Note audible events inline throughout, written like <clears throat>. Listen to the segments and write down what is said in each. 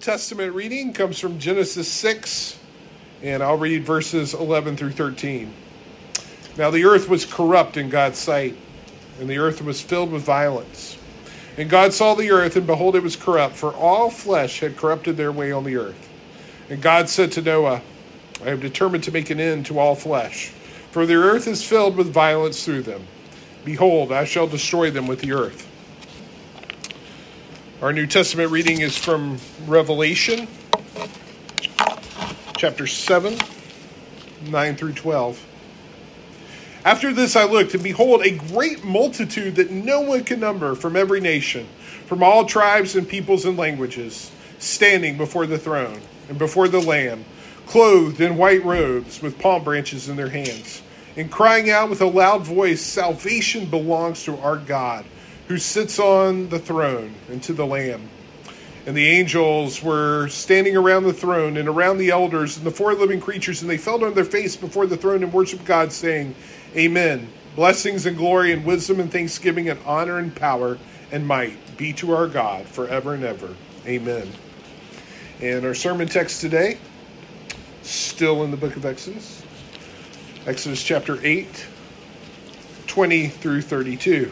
Testament reading comes from Genesis 6, and I'll read verses 11 through 13. Now the earth was corrupt in God's sight, and the earth was filled with violence. And God saw the earth, and behold, it was corrupt, for all flesh had corrupted their way on the earth. And God said to Noah, I have determined to make an end to all flesh, for the earth is filled with violence through them. Behold, I shall destroy them with the earth. Our New Testament reading is from Revelation, chapter 7, 9 through 12. After this I looked, and behold, a great multitude that no one could number from every nation, from all tribes and peoples and languages, standing before the throne and before the Lamb, clothed in white robes, with palm branches in their hands, and crying out with a loud voice Salvation belongs to our God who sits on the throne and to the Lamb. And the angels were standing around the throne and around the elders and the four living creatures, and they fell on their face before the throne and worshiped God, saying, Amen. Blessings and glory and wisdom and thanksgiving and honor and power and might be to our God forever and ever. Amen. And our sermon text today, still in the book of Exodus, Exodus chapter 8, 20 through 32.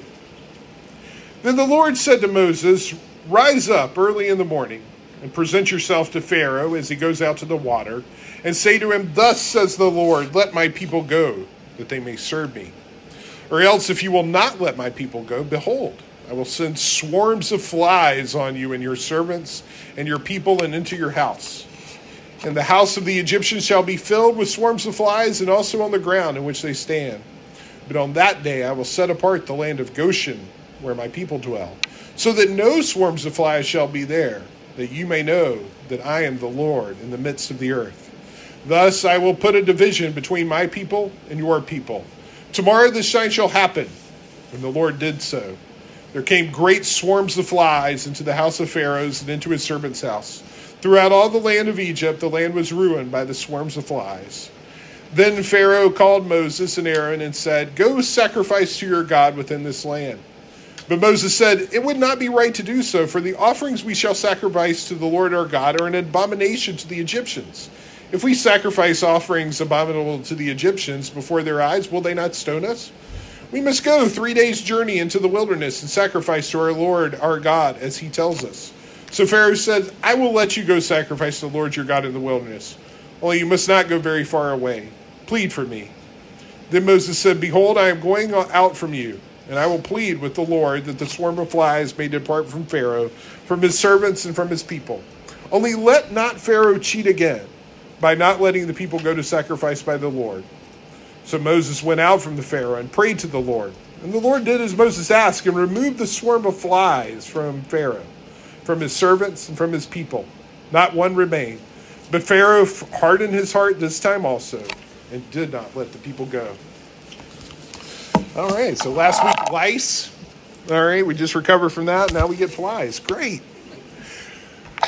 Then the Lord said to Moses, Rise up early in the morning and present yourself to Pharaoh as he goes out to the water, and say to him, Thus says the Lord, Let my people go, that they may serve me. Or else, if you will not let my people go, behold, I will send swarms of flies on you and your servants and your people and into your house. And the house of the Egyptians shall be filled with swarms of flies, and also on the ground in which they stand. But on that day I will set apart the land of Goshen where my people dwell, so that no swarms of flies shall be there, that you may know that I am the Lord in the midst of the earth. Thus I will put a division between my people and your people. Tomorrow this sign shall happen. And the Lord did so. There came great swarms of flies into the house of Pharaoh's and into his servant's house. Throughout all the land of Egypt, the land was ruined by the swarms of flies. Then Pharaoh called Moses and Aaron and said, Go sacrifice to your God within this land. But Moses said, It would not be right to do so, for the offerings we shall sacrifice to the Lord our God are an abomination to the Egyptians. If we sacrifice offerings abominable to the Egyptians before their eyes, will they not stone us? We must go three days' journey into the wilderness and sacrifice to our Lord our God, as he tells us. So Pharaoh said, I will let you go sacrifice to the Lord your God in the wilderness. Only you must not go very far away. Plead for me. Then Moses said, Behold, I am going out from you and I will plead with the Lord that the swarm of flies may depart from Pharaoh, from his servants, and from his people. Only let not Pharaoh cheat again by not letting the people go to sacrifice by the Lord. So Moses went out from the Pharaoh and prayed to the Lord. And the Lord did as Moses asked and removed the swarm of flies from Pharaoh, from his servants, and from his people. Not one remained. But Pharaoh hardened his heart this time also and did not let the people go. All right, so last week, lice. All right, we just recovered from that. Now we get flies. Great.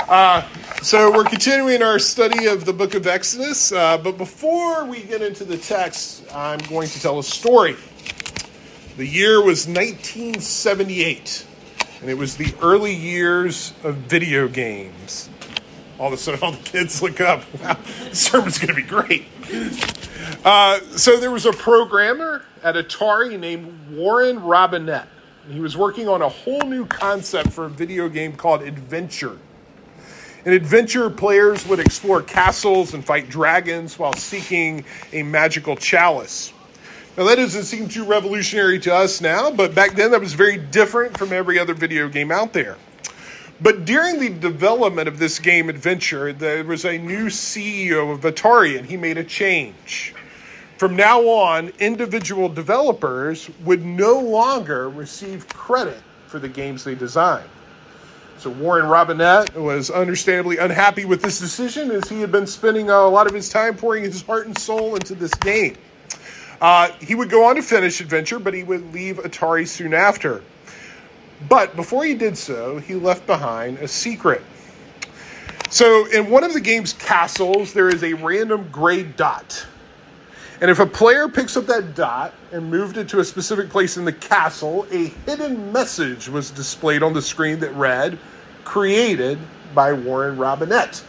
Uh, so we're continuing our study of the book of Exodus. Uh, but before we get into the text, I'm going to tell a story. The year was 1978, and it was the early years of video games. All of a sudden, all the kids look up. <laughs> Wow, this sermon's going to be great. Uh, so there was a programmer at Atari named Warren Robinett. He was working on a whole new concept for a video game called Adventure. In Adventure, players would explore castles and fight dragons while seeking a magical chalice. Now, that doesn't seem too revolutionary to us now, but back then that was very different from every other video game out there. But during the development of this game, Adventure, there was a new CEO of Atari, and he made a change. From now on, individual developers would no longer receive credit for the games they designed. So Warren Robinett was understandably unhappy with this decision as he had been spending a lot of his time pouring his heart and soul into this game. Uh, he would go on to finish Adventure, but he would leave Atari soon after. But before he did so, he left behind a secret. So in one of the game's castles, there is a random gray dot and if a player picks up that dot and moved it to a specific place in the castle, a hidden message was displayed on the screen that read, Created by Warren Robinett.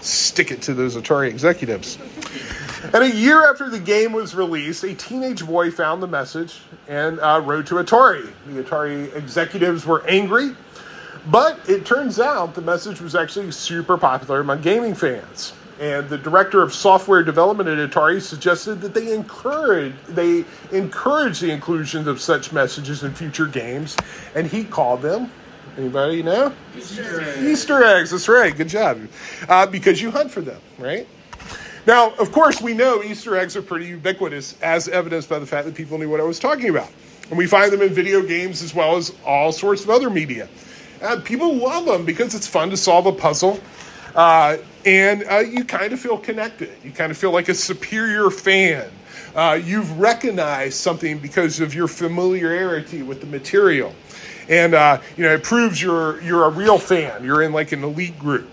Stick it to those Atari executives. And a year after the game was released, a teenage boy found the message and uh, wrote to Atari. The Atari executives were angry, but it turns out the message was actually super popular among gaming fans. And the director of software development at Atari suggested that they encourage they encourage the inclusion of such messages in future games, and he called them Anybody know? Easter eggs. Easter eggs. That's right. Good job. Uh, because you hunt for them, right? Now, of course, we know Easter eggs are pretty ubiquitous, as evidenced by the fact that people knew what I was talking about. And we find them in video games as well as all sorts of other media. Uh, people love them because it's fun to solve a puzzle. Uh, and uh, you kind of feel connected. You kind of feel like a superior fan. Uh, you've recognized something because of your familiarity with the material. And, uh, you know, it proves you're, you're a real fan. You're in like an elite group.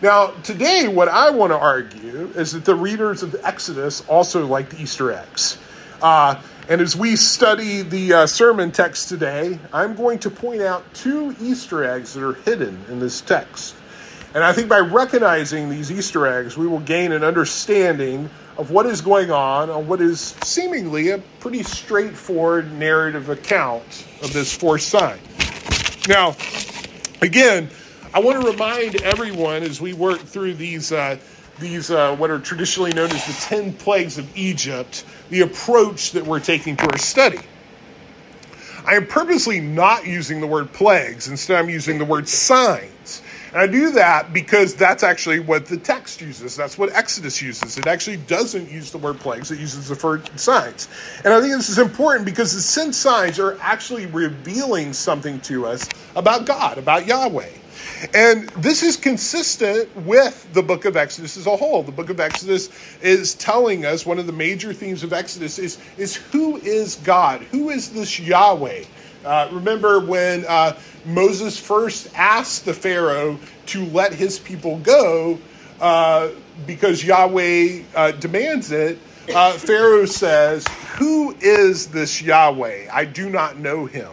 Now, today, what I want to argue is that the readers of Exodus also liked Easter eggs. Uh, and as we study the uh, sermon text today, I'm going to point out two Easter eggs that are hidden in this text. And I think by recognizing these Easter eggs, we will gain an understanding of what is going on on what is seemingly a pretty straightforward narrative account of this fourth sign. Now, again, I want to remind everyone as we work through these. Uh, these uh, what are traditionally known as the 10 plagues of Egypt, the approach that we're taking to our study. I am purposely not using the word plagues, instead, I'm using the word signs. I do that because that's actually what the text uses. That's what Exodus uses. It actually doesn't use the word plagues, it uses the word signs. And I think this is important because the sin signs are actually revealing something to us about God, about Yahweh. And this is consistent with the book of Exodus as a whole. The book of Exodus is telling us one of the major themes of Exodus is, is who is God? Who is this Yahweh? Uh, remember when uh, Moses first asked the Pharaoh to let his people go uh, because Yahweh uh, demands it? Uh, Pharaoh says, Who is this Yahweh? I do not know him.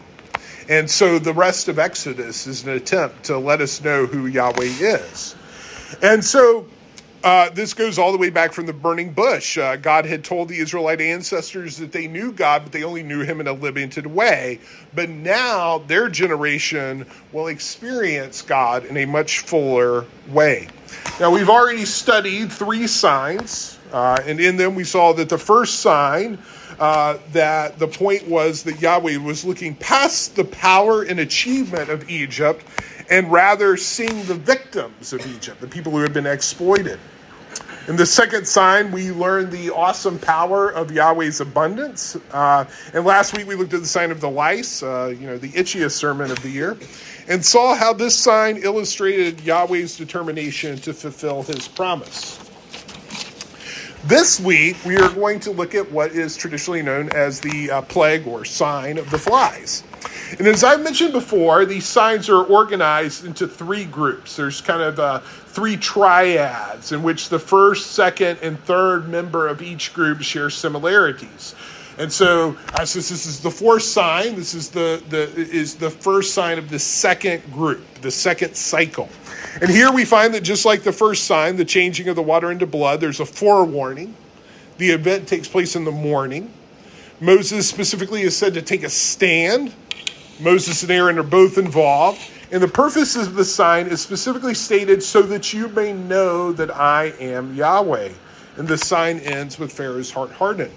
And so the rest of Exodus is an attempt to let us know who Yahweh is. And so uh, this goes all the way back from the burning bush. Uh, God had told the Israelite ancestors that they knew God, but they only knew him in a limited way. But now their generation will experience God in a much fuller way. Now, we've already studied three signs, uh, and in them we saw that the first sign uh, that the point was that Yahweh was looking past the power and achievement of Egypt and rather seeing the victims of Egypt, the people who had been exploited. In the second sign, we learned the awesome power of Yahweh's abundance. Uh, and last week we looked at the sign of the lice, uh, you know, the itchiest sermon of the year, and saw how this sign illustrated Yahweh's determination to fulfill his promise. This week, we are going to look at what is traditionally known as the uh, plague or sign of the flies. And as I mentioned before, these signs are organized into three groups. There's kind of uh, three triads in which the first, second, and third member of each group share similarities. And so, uh, since this is the fourth sign, this is the, the is the first sign of the second group, the second cycle. And here we find that just like the first sign, the changing of the water into blood, there's a forewarning. The event takes place in the morning. Moses specifically is said to take a stand. Moses and Aaron are both involved. And the purpose of the sign is specifically stated so that you may know that I am Yahweh. And the sign ends with Pharaoh's heart hardened.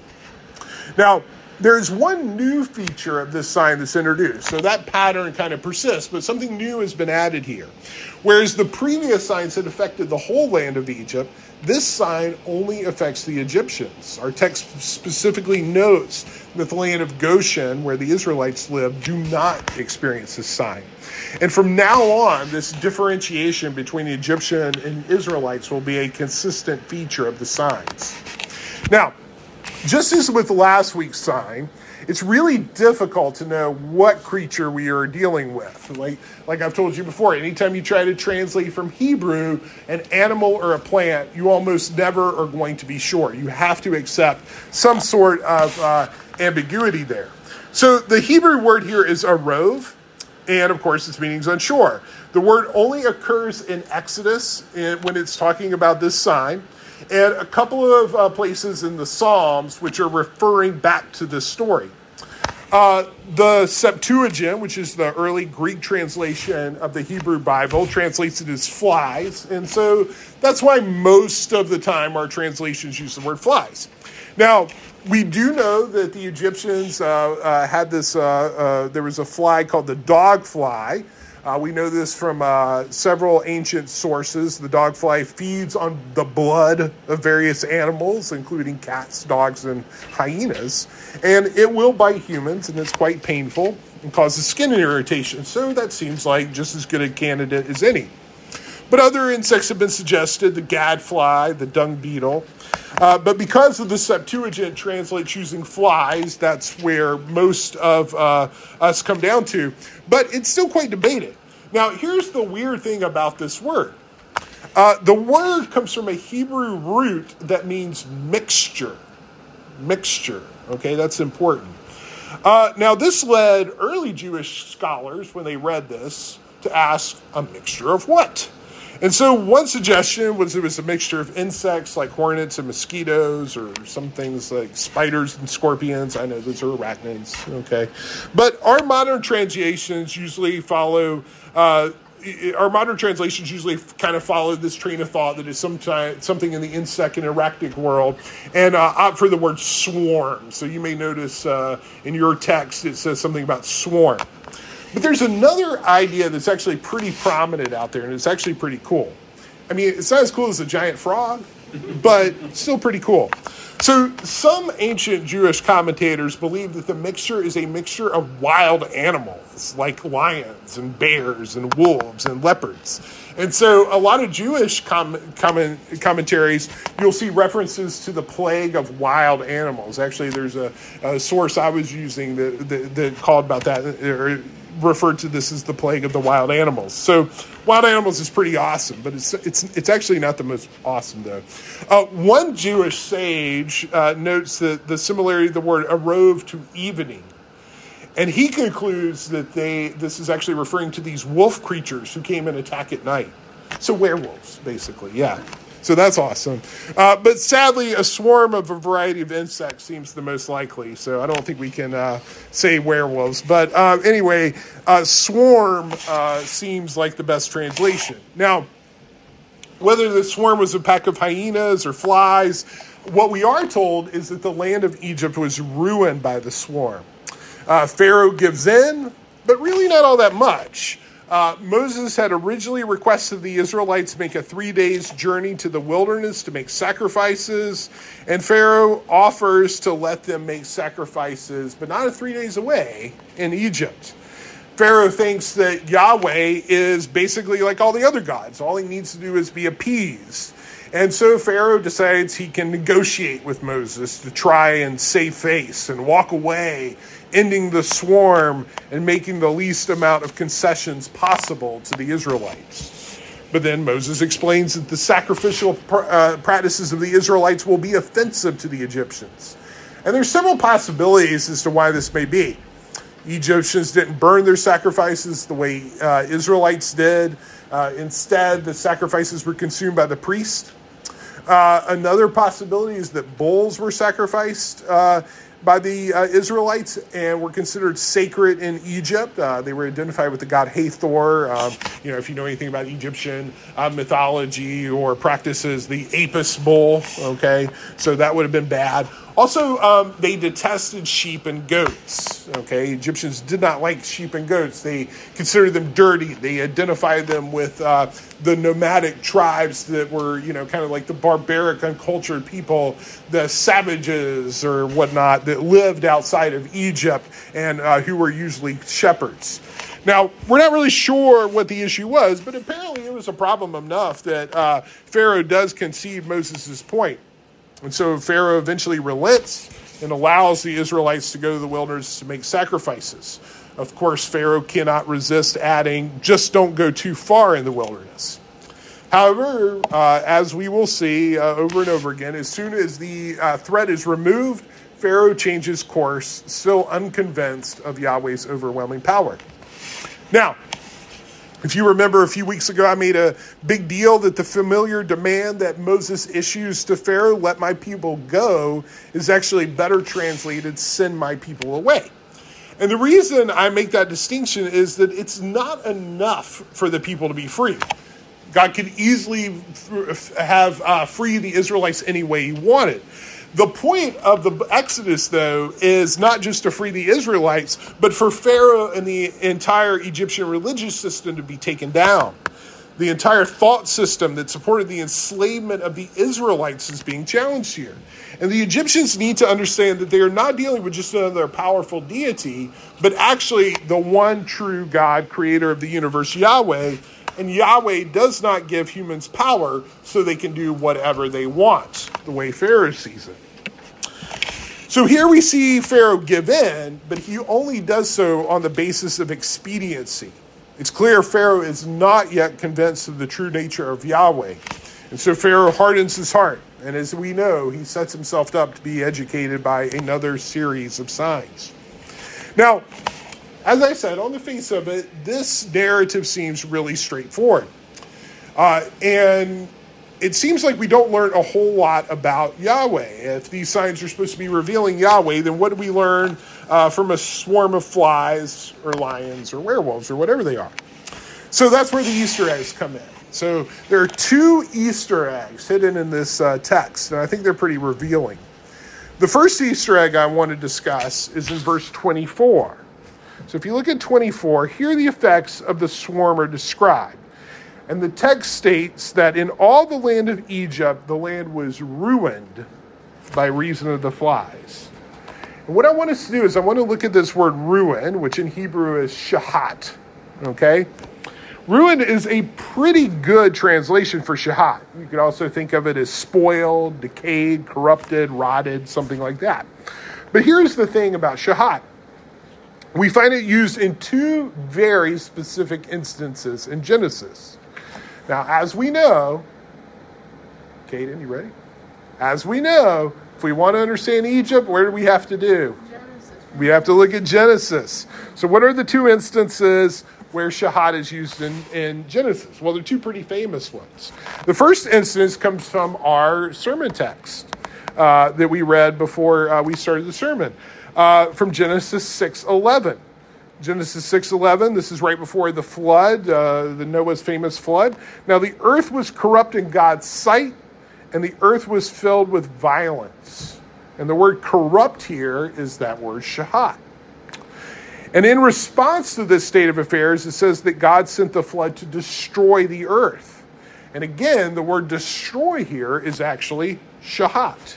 Now, there's one new feature of this sign that's introduced. So that pattern kind of persists, but something new has been added here. Whereas the previous signs had affected the whole land of Egypt, this sign only affects the Egyptians. Our text specifically notes that the land of Goshen, where the Israelites lived, do not experience this sign. And from now on, this differentiation between the Egyptian and Israelites will be a consistent feature of the signs. Now, just as with last week's sign, it's really difficult to know what creature we are dealing with. Like, like I've told you before, anytime you try to translate from Hebrew an animal or a plant, you almost never are going to be sure. You have to accept some sort of uh, ambiguity there. So the Hebrew word here is arov, And of course, its meaning is unsure. The word only occurs in Exodus when it's talking about this sign, and a couple of uh, places in the Psalms which are referring back to this story. Uh, the Septuagint, which is the early Greek translation of the Hebrew Bible, translates it as flies. And so that's why most of the time our translations use the word flies. Now, we do know that the Egyptians uh, uh, had this, uh, uh, there was a fly called the dog fly. Uh, we know this from uh, several ancient sources. The dog fly feeds on the blood of various animals, including cats, dogs, and hyenas. And it will bite humans, and it's quite painful and causes skin irritation. So that seems like just as good a candidate as any. But other insects have been suggested the gadfly, the dung beetle. Uh, but because of the Septuagint translates using flies, that's where most of uh, us come down to. But it's still quite debated. Now, here's the weird thing about this word uh, the word comes from a Hebrew root that means mixture. Mixture. Okay, that's important. Uh, now, this led early Jewish scholars, when they read this, to ask a mixture of what? And so one suggestion was it was a mixture of insects like hornets and mosquitoes, or some things like spiders and scorpions. I know those are arachnids, okay. But our modern translations usually follow. Uh, our modern translations usually kind of follow this train of thought that is sometime, something in the insect and arachnic world and uh, opt for the word swarm. So you may notice uh, in your text it says something about swarm. But there's another idea that's actually pretty prominent out there, and it's actually pretty cool. I mean, it's not as cool as a giant frog, but still pretty cool. So, some ancient Jewish commentators believe that the mixture is a mixture of wild animals like lions and bears and wolves and leopards. And so, a lot of Jewish com- com- commentaries, you'll see references to the plague of wild animals. Actually, there's a, a source I was using that, that, that called about that, or referred to this as the plague of the wild animals. So, wild animals is pretty awesome, but it's it's it's actually not the most awesome though. Uh, one Jewish sage uh, notes that the similarity of the word arov to evening, and he concludes that they this is actually referring to these wolf creatures who came and attack at night. So werewolves, basically, yeah. So that's awesome. Uh, but sadly, a swarm of a variety of insects seems the most likely. So I don't think we can uh, say werewolves. But uh, anyway, swarm uh, seems like the best translation. Now, whether the swarm was a pack of hyenas or flies, what we are told is that the land of Egypt was ruined by the swarm. Uh, Pharaoh gives in, but really not all that much. Uh, Moses had originally requested the Israelites make a three days journey to the wilderness to make sacrifices, and Pharaoh offers to let them make sacrifices, but not a three days away in Egypt. Pharaoh thinks that Yahweh is basically like all the other gods. All he needs to do is be appeased. And so Pharaoh decides he can negotiate with Moses to try and save face and walk away ending the swarm and making the least amount of concessions possible to the Israelites. But then Moses explains that the sacrificial uh, practices of the Israelites will be offensive to the Egyptians. And there's several possibilities as to why this may be. Egyptians didn't burn their sacrifices the way uh, Israelites did. Uh, instead, the sacrifices were consumed by the priest. Uh, another possibility is that bulls were sacrificed uh, by the uh, Israelites and were considered sacred in Egypt. Uh, they were identified with the god Hathor. Um, you know, if you know anything about Egyptian uh, mythology or practices, the Apis bull. Okay, so that would have been bad. Also, um, they detested sheep and goats. Okay, Egyptians did not like sheep and goats. They considered them dirty. They identified them with uh, the nomadic tribes that were, you know, kind of like the barbaric, uncultured people, the savages or whatnot that lived outside of Egypt and uh, who were usually shepherds. Now, we're not really sure what the issue was, but apparently it was a problem enough that uh, Pharaoh does concede Moses' point. And so Pharaoh eventually relents and allows the Israelites to go to the wilderness to make sacrifices. Of course, Pharaoh cannot resist adding, just don't go too far in the wilderness. However, uh, as we will see uh, over and over again, as soon as the uh, threat is removed, Pharaoh changes course, still unconvinced of Yahweh's overwhelming power. Now, if you remember a few weeks ago, I made a big deal that the familiar demand that Moses issues to Pharaoh, let my people go, is actually better translated, send my people away. And the reason I make that distinction is that it's not enough for the people to be free. God could easily have uh, free the Israelites any way he wanted. The point of the Exodus, though, is not just to free the Israelites, but for Pharaoh and the entire Egyptian religious system to be taken down. The entire thought system that supported the enslavement of the Israelites is being challenged here. And the Egyptians need to understand that they are not dealing with just another powerful deity, but actually the one true God, creator of the universe, Yahweh. And Yahweh does not give humans power so they can do whatever they want, the way Pharaoh sees it. So here we see Pharaoh give in, but he only does so on the basis of expediency. It's clear Pharaoh is not yet convinced of the true nature of Yahweh. And so Pharaoh hardens his heart. And as we know, he sets himself up to be educated by another series of signs. Now, as I said, on the face of it, this narrative seems really straightforward. Uh, and it seems like we don't learn a whole lot about Yahweh. If these signs are supposed to be revealing Yahweh, then what do we learn uh, from a swarm of flies or lions or werewolves or whatever they are? So that's where the Easter eggs come in. So there are two Easter eggs hidden in this uh, text, and I think they're pretty revealing. The first Easter egg I want to discuss is in verse 24. So if you look at 24, here the effects of the swarm are described. And the text states that in all the land of Egypt, the land was ruined by reason of the flies. And what I want us to do is I want to look at this word ruin, which in Hebrew is shahat. Okay? Ruin is a pretty good translation for shahat. You could also think of it as spoiled, decayed, corrupted, rotted, something like that. But here's the thing about shahat we find it used in two very specific instances in Genesis. Now, as we know, Caden, you ready? As we know, if we want to understand Egypt, where do we have to do? Genesis. We have to look at Genesis. So, what are the two instances where Shahat is used in, in Genesis? Well, they're two pretty famous ones. The first instance comes from our sermon text uh, that we read before uh, we started the sermon uh, from Genesis 6:11. Genesis 6:11. This is right before the flood, uh, the Noah's famous flood. Now the earth was corrupt in God's sight, and the earth was filled with violence. And the word corrupt here is that word shahat. And in response to this state of affairs, it says that God sent the flood to destroy the earth. And again, the word destroy here is actually shahat.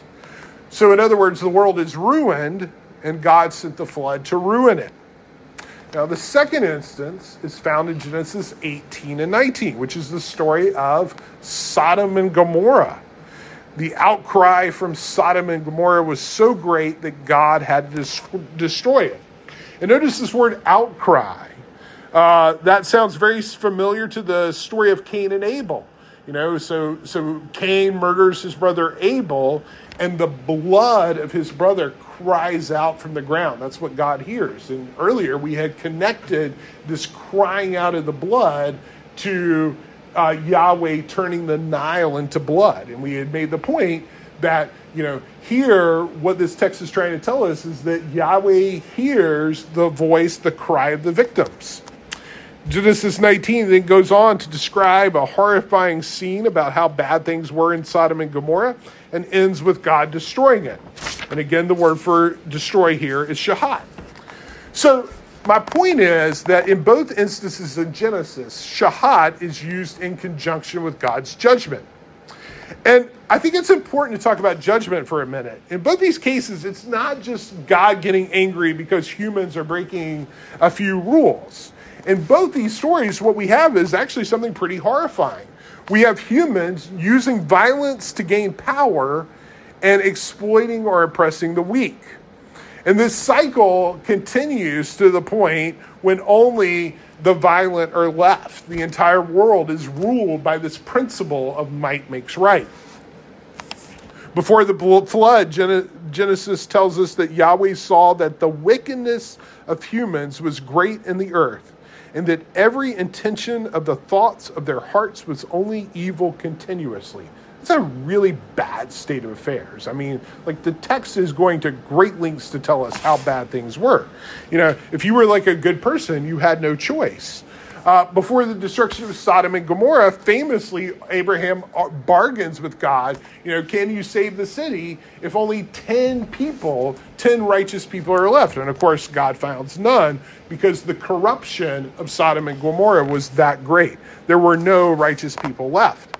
So, in other words, the world is ruined, and God sent the flood to ruin it. Now, the second instance is found in Genesis 18 and 19, which is the story of Sodom and Gomorrah. The outcry from Sodom and Gomorrah was so great that God had to destroy it. And notice this word outcry. Uh, that sounds very familiar to the story of Cain and Abel. You know, so so Cain murders his brother Abel, and the blood of his brother cries out from the ground. That's what God hears. And earlier we had connected this crying out of the blood to uh, Yahweh turning the Nile into blood. And we had made the point that, you know, here, what this text is trying to tell us is that Yahweh hears the voice, the cry of the victims. Genesis 19 then goes on to describe a horrifying scene about how bad things were in Sodom and Gomorrah and ends with God destroying it. And again, the word for destroy here is shahat. So, my point is that in both instances in Genesis, shahat is used in conjunction with God's judgment. And I think it's important to talk about judgment for a minute. In both these cases, it's not just God getting angry because humans are breaking a few rules in both these stories, what we have is actually something pretty horrifying. We have humans using violence to gain power and exploiting or oppressing the weak. And this cycle continues to the point when only the violent are left. The entire world is ruled by this principle of might makes right. Before the flood, Genesis tells us that Yahweh saw that the wickedness of humans was great in the earth and that every intention of the thoughts of their hearts was only evil continuously. It's a really bad state of affairs. I mean, like the text is going to great lengths to tell us how bad things were. You know, if you were like a good person, you had no choice. Uh, before the destruction of Sodom and Gomorrah, famously, Abraham uh, bargains with God. You know, can you save the city if only 10 people, 10 righteous people are left? And of course, God finds none because the corruption of Sodom and Gomorrah was that great. There were no righteous people left.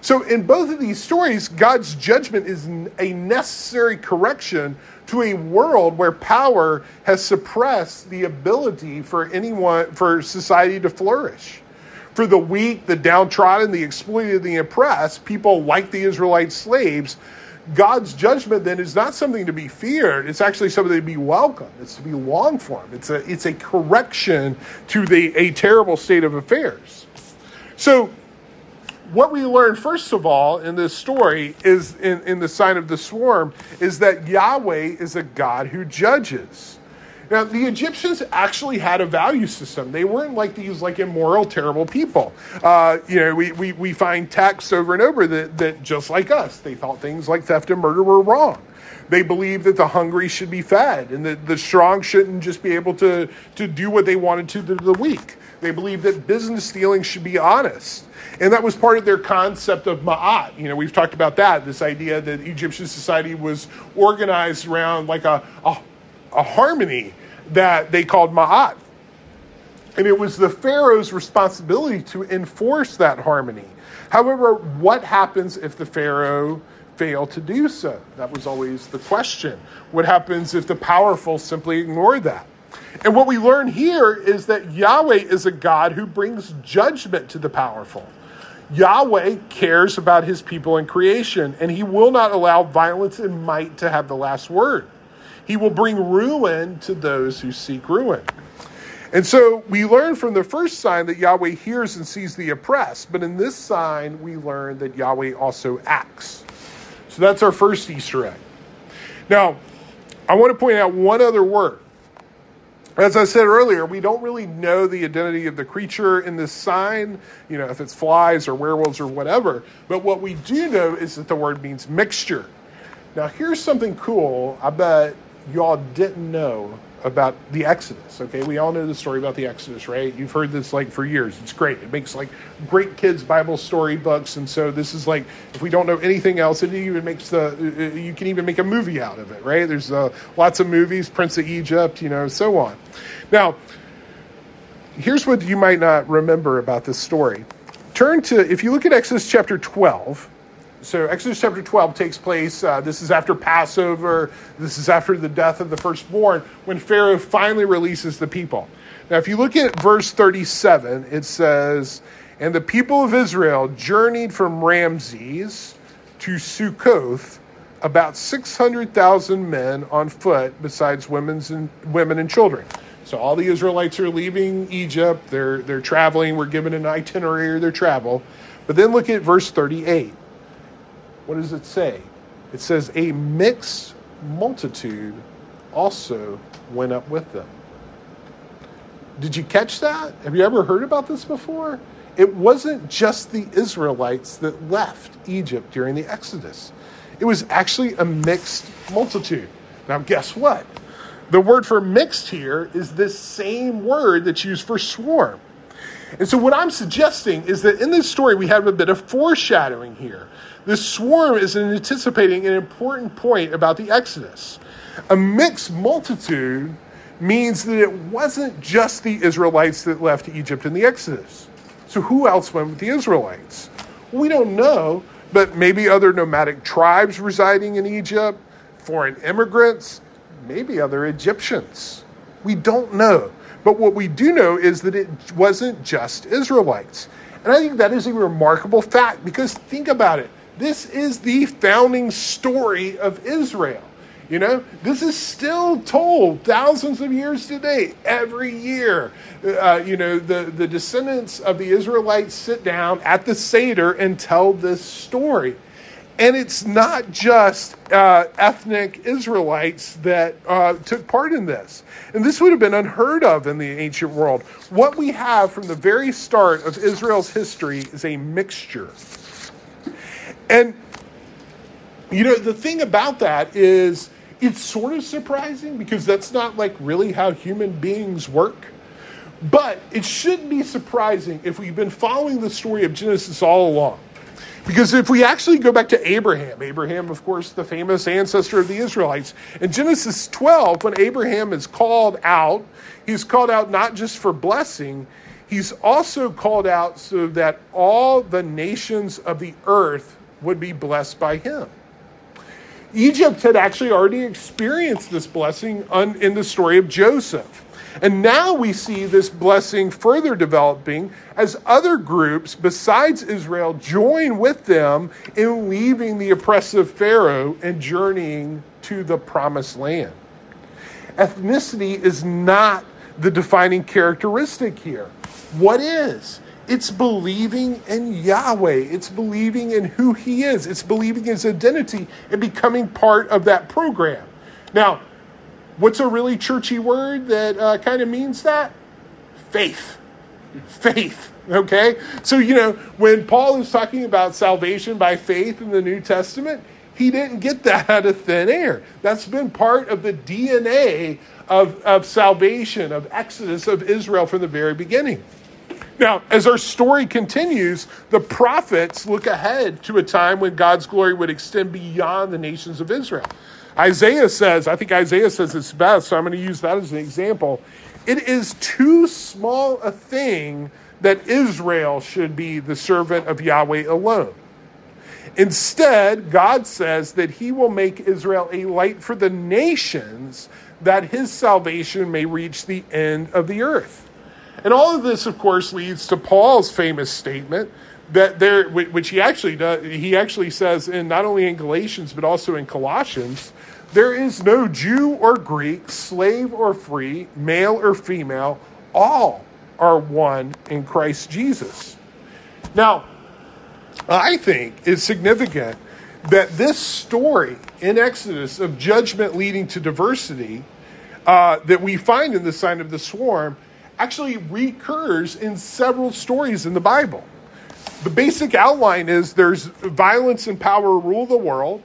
So, in both of these stories, God's judgment is a necessary correction to a world where power has suppressed the ability for anyone, for society to flourish. For the weak, the downtrodden, the exploited, the oppressed, people like the Israelite slaves, God's judgment then is not something to be feared. It's actually something to be welcomed. It's to be longed for. It's a, it's a correction to the, a terrible state of affairs. So, what we learn first of all in this story is in, in the sign of the swarm is that Yahweh is a God who judges. Now, the Egyptians actually had a value system. They weren't like these like immoral, terrible people. Uh, you know, we, we, we find texts over and over that, that just like us, they thought things like theft and murder were wrong. They believed that the hungry should be fed and that the strong shouldn't just be able to, to do what they wanted to to the weak. They believed that business dealing should be honest. And that was part of their concept of Ma'at. You know, we've talked about that, this idea that Egyptian society was organized around like a, a, a harmony that they called Ma'at. And it was the Pharaoh's responsibility to enforce that harmony. However, what happens if the Pharaoh failed to do so? That was always the question. What happens if the powerful simply ignore that? And what we learn here is that Yahweh is a God who brings judgment to the powerful. Yahweh cares about his people and creation, and he will not allow violence and might to have the last word. He will bring ruin to those who seek ruin. And so we learn from the first sign that Yahweh hears and sees the oppressed, but in this sign, we learn that Yahweh also acts. So that's our first Easter egg. Now, I want to point out one other word. As I said earlier, we don't really know the identity of the creature in this sign, you know, if it's flies or werewolves or whatever. But what we do know is that the word means mixture. Now, here's something cool I bet y'all didn't know about the Exodus. Okay, we all know the story about the Exodus, right? You've heard this like for years. It's great. It makes like great kids' Bible story books, and so this is like if we don't know anything else, it even makes the uh, you can even make a movie out of it, right? There's uh, lots of movies, Prince of Egypt, you know, so on. Now, here's what you might not remember about this story. Turn to if you look at Exodus chapter 12 so Exodus chapter 12 takes place. Uh, this is after Passover. This is after the death of the firstborn, when Pharaoh finally releases the people. Now, if you look at verse 37, it says, And the people of Israel journeyed from Ramses to Sukkoth, about 600,000 men on foot, besides women's and, women and children. So all the Israelites are leaving Egypt. They're, they're traveling. We're given an itinerary of their travel. But then look at verse 38 what does it say? It says, A mixed multitude also went up with them. Did you catch that? Have you ever heard about this before? It wasn't just the Israelites that left Egypt during the Exodus, it was actually a mixed multitude. Now, guess what? The word for mixed here is this same word that's used for swarm. And so, what I'm suggesting is that in this story, we have a bit of foreshadowing here. This swarm is anticipating an important point about the Exodus. A mixed multitude means that it wasn't just the Israelites that left Egypt in the Exodus. So who else went with the Israelites? We don't know, but maybe other nomadic tribes residing in Egypt, foreign immigrants, maybe other Egyptians. We don't know. But what we do know is that it wasn't just Israelites. And I think that is a remarkable fact because think about it. This is the founding story of Israel. You know, this is still told thousands of years today, every year. Uh, you know, the, the descendants of the Israelites sit down at the Seder and tell this story. And it's not just uh, ethnic Israelites that uh, took part in this. And this would have been unheard of in the ancient world. What we have from the very start of Israel's history is a mixture. And, you know, the thing about that is it's sort of surprising because that's not like really how human beings work. But it shouldn't be surprising if we've been following the story of Genesis all along. Because if we actually go back to Abraham, Abraham, of course, the famous ancestor of the Israelites, in Genesis 12, when Abraham is called out, he's called out not just for blessing, he's also called out so that all the nations of the earth would be blessed by him. Egypt had actually already experienced this blessing in the story of Joseph. And now we see this blessing further developing as other groups besides Israel join with them in leaving the oppressive Pharaoh and journeying to the promised land. Ethnicity is not the defining characteristic here. What is? It's believing in Yahweh. It's believing in who He is. It's believing His identity and becoming part of that program. Now, what's a really churchy word that uh, kind of means that? Faith. Faith. Okay? So, you know, when Paul is talking about salvation by faith in the New Testament, he didn't get that out of thin air. That's been part of the DNA of, of salvation, of Exodus, of Israel from the very beginning. Now, as our story continues, the prophets look ahead to a time when God's glory would extend beyond the nations of Israel. Isaiah says, I think Isaiah says it's best, so I'm going to use that as an example. It is too small a thing that Israel should be the servant of Yahweh alone. Instead, God says that he will make Israel a light for the nations that his salvation may reach the end of the earth. And all of this, of course, leads to Paul's famous statement that there, which he actually does, he actually says in not only in Galatians but also in Colossians, there is no Jew or Greek, slave or free, male or female, all are one in Christ Jesus. Now, I think it's significant that this story in Exodus of judgment leading to diversity uh, that we find in the sign of the swarm actually recurs in several stories in the Bible. The basic outline is there's violence and power rule the world,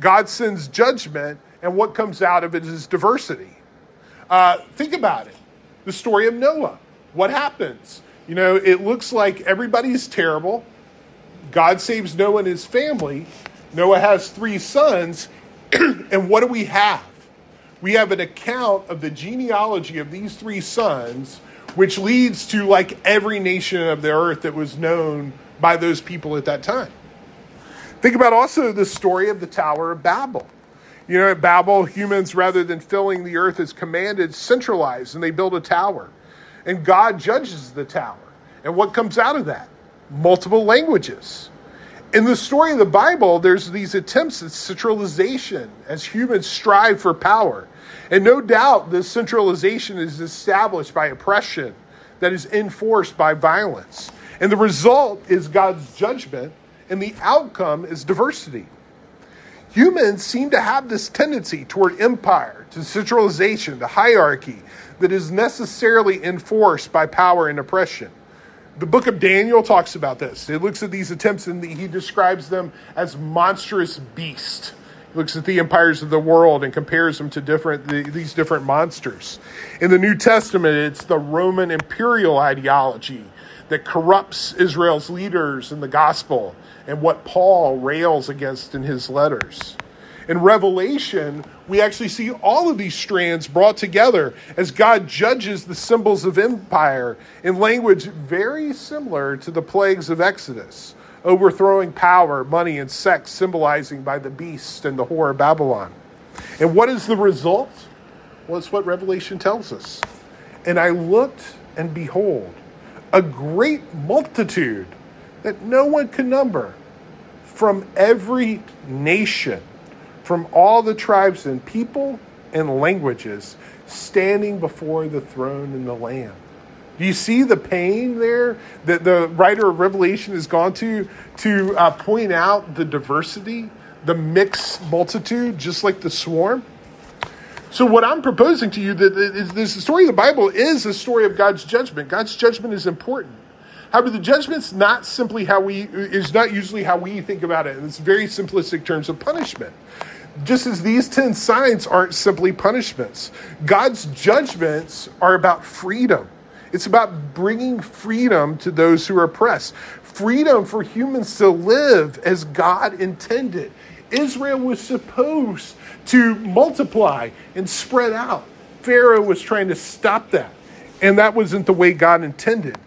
God sends judgment, and what comes out of it is diversity. Uh, think about it the story of Noah. What happens? You know, it looks like everybody's terrible. God saves Noah and his family. Noah has three sons. <clears throat> and what do we have? We have an account of the genealogy of these three sons which leads to like every nation of the earth that was known by those people at that time. Think about also the story of the Tower of Babel. You know, at Babel, humans, rather than filling the earth as commanded, centralize and they build a tower. And God judges the tower. And what comes out of that? Multiple languages. In the story of the Bible, there's these attempts at centralization as humans strive for power. And no doubt this centralization is established by oppression that is enforced by violence. And the result is God's judgment, and the outcome is diversity. Humans seem to have this tendency toward empire, to centralization, to hierarchy that is necessarily enforced by power and oppression. The book of Daniel talks about this. It looks at these attempts and he describes them as monstrous beasts looks at the empires of the world and compares them to different the, these different monsters. In the New Testament, it's the Roman imperial ideology that corrupts Israel's leaders in the gospel and what Paul rails against in his letters. In Revelation, we actually see all of these strands brought together as God judges the symbols of empire in language very similar to the plagues of Exodus overthrowing power, money, and sex, symbolizing by the beast and the whore of Babylon. And what is the result? Well, it's what Revelation tells us. And I looked, and behold, a great multitude that no one can number from every nation, from all the tribes and people and languages, standing before the throne and the Lamb. Do you see the pain there that the writer of Revelation has gone to to uh, point out the diversity, the mixed multitude, just like the swarm? So, what I'm proposing to you that is this the story of the Bible is a story of God's judgment. God's judgment is important. However, the judgment's not simply how we is not usually how we think about it. In it's very simplistic terms of punishment. Just as these 10 signs aren't simply punishments, God's judgments are about freedom. It's about bringing freedom to those who are oppressed, freedom for humans to live as God intended. Israel was supposed to multiply and spread out. Pharaoh was trying to stop that, and that wasn't the way God intended.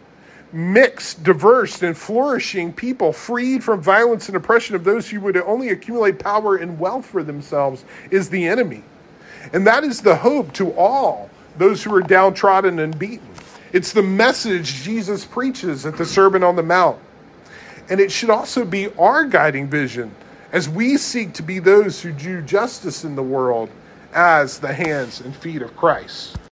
Mixed, diverse, and flourishing people, freed from violence and oppression of those who would only accumulate power and wealth for themselves, is the enemy. And that is the hope to all those who are downtrodden and beaten. It's the message Jesus preaches at the Sermon on the Mount. And it should also be our guiding vision as we seek to be those who do justice in the world as the hands and feet of Christ.